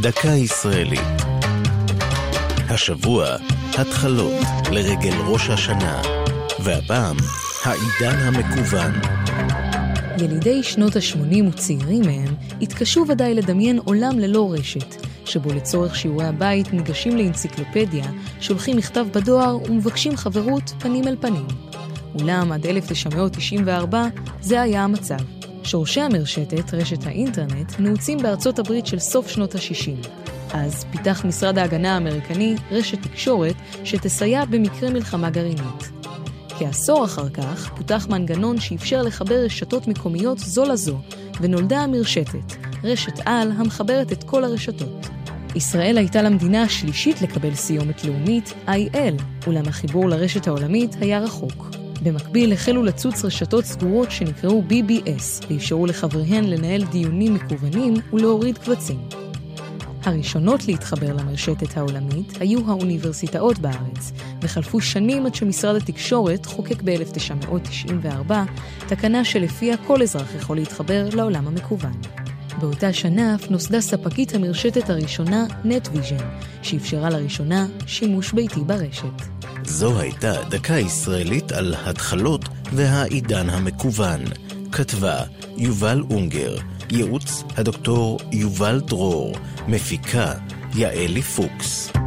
דקה ישראלית. השבוע, התחלות לרגל ראש השנה, והפעם, העידן המקוון. ילידי שנות ה-80 וצעירים מהם התקשו ודאי לדמיין עולם ללא רשת, שבו לצורך שיעורי הבית ניגשים לאנציקלופדיה, שולחים מכתב בדואר ומבקשים חברות פנים אל פנים. אולם עד 1994 זה היה המצב. שורשי המרשתת, רשת האינטרנט, נעוצים בארצות הברית של סוף שנות ה-60. אז פיתח משרד ההגנה האמריקני רשת תקשורת שתסייע במקרה מלחמה גרעינית. כעשור אחר כך פותח מנגנון שאפשר לחבר רשתות מקומיות זו לזו, ונולדה המרשתת, רשת על המחברת את כל הרשתות. ישראל הייתה למדינה השלישית לקבל סיומת לאומית, IL, אולם החיבור לרשת העולמית היה רחוק. במקביל החלו לצוץ רשתות סגורות שנקראו BBS, ואפשרו לחבריהן לנהל דיונים מקוונים ולהוריד קבצים. הראשונות להתחבר למרשתת העולמית היו האוניברסיטאות בארץ, וחלפו שנים עד שמשרד התקשורת חוקק ב-1994 תקנה שלפיה כל אזרח יכול להתחבר לעולם המקוון. באותה שנה אף נוסדה ספקית המרשתת הראשונה, NetVision, שאפשרה לראשונה שימוש ביתי ברשת. זו הייתה דקה ישראלית על התחלות והעידן המקוון. כתבה יובל אונגר, ייעוץ הדוקטור יובל דרור, מפיקה יעלי פוקס.